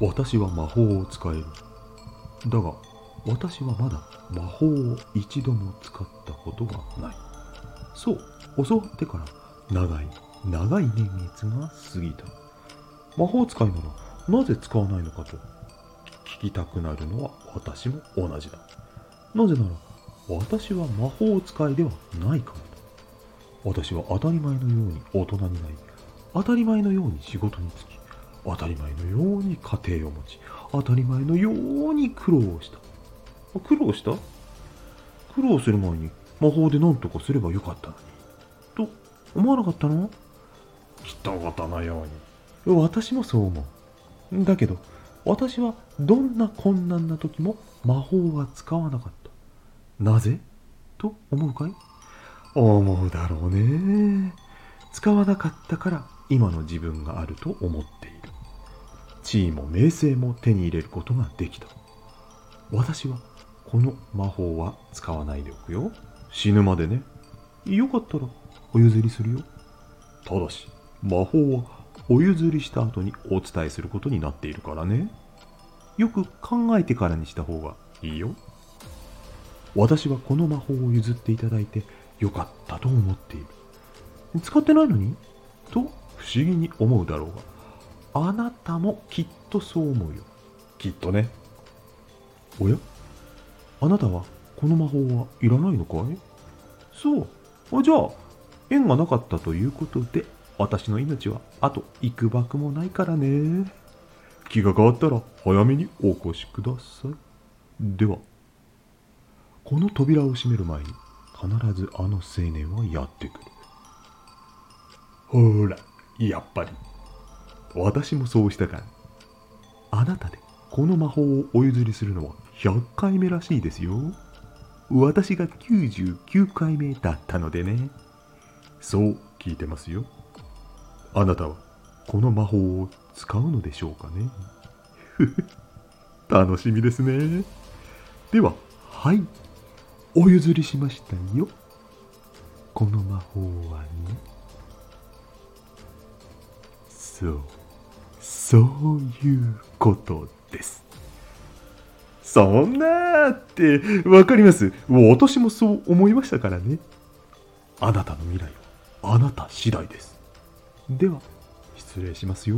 私は魔法を使える。だが、私はまだ魔法を一度も使ったことがない。そう、教わってから長い、長い年月が過ぎた。魔法使いならなぜ使わないのかと聞きたくなるのは私も同じだ。なぜなら私は魔法使いではないからだ。私は当たり前のように大人になり、当たり前のように仕事に就き、当たり前のように家庭を持ち、当たり前のように苦労をした。苦労した？苦労する前に魔法で何とかすればよかったのに。と思わなかったの？人事のように。私もそう思う。だけど、私はどんな困難な時も魔法は使わなかった。なぜ？と思うかい？思うだろうね。使わなかったから今の自分があると思っている。地位も名声も手に入れることができた。私はこの魔法は使わないでおくよ。死ぬまでね。よかったらお譲りするよ。ただし、魔法はお譲りした後にお伝えすることになっているからね。よく考えてからにした方がいいよ。私はこの魔法を譲っていただいてよかったと思っている。使ってないのに？と不思議に思うだろうが、あなたもきっとそう思うよ。きっとね。おや？あなたはこの魔法はいらないのかい？そう。あじゃあ、縁がなかったということで、私の命はあと幾ばくもないからね。気が変わったら早めにお越しください。では。この扉を閉める前に必ずあの青年はやってくる。ほら、やっぱり。私もそうしたから。あなたでこの魔法をお譲りするのは100回目らしいですよ。私が99回目だったのでね。そう聞いてますよ。あなたはこの魔法を使うのでしょうかね。楽しみですね。では、はい。お譲りしましたよ。この魔法はね。そう、そういうことです。そんなーってわかります？私もそう思いましたからね。あなたの未来はあなた次第です。では、失礼しますよ。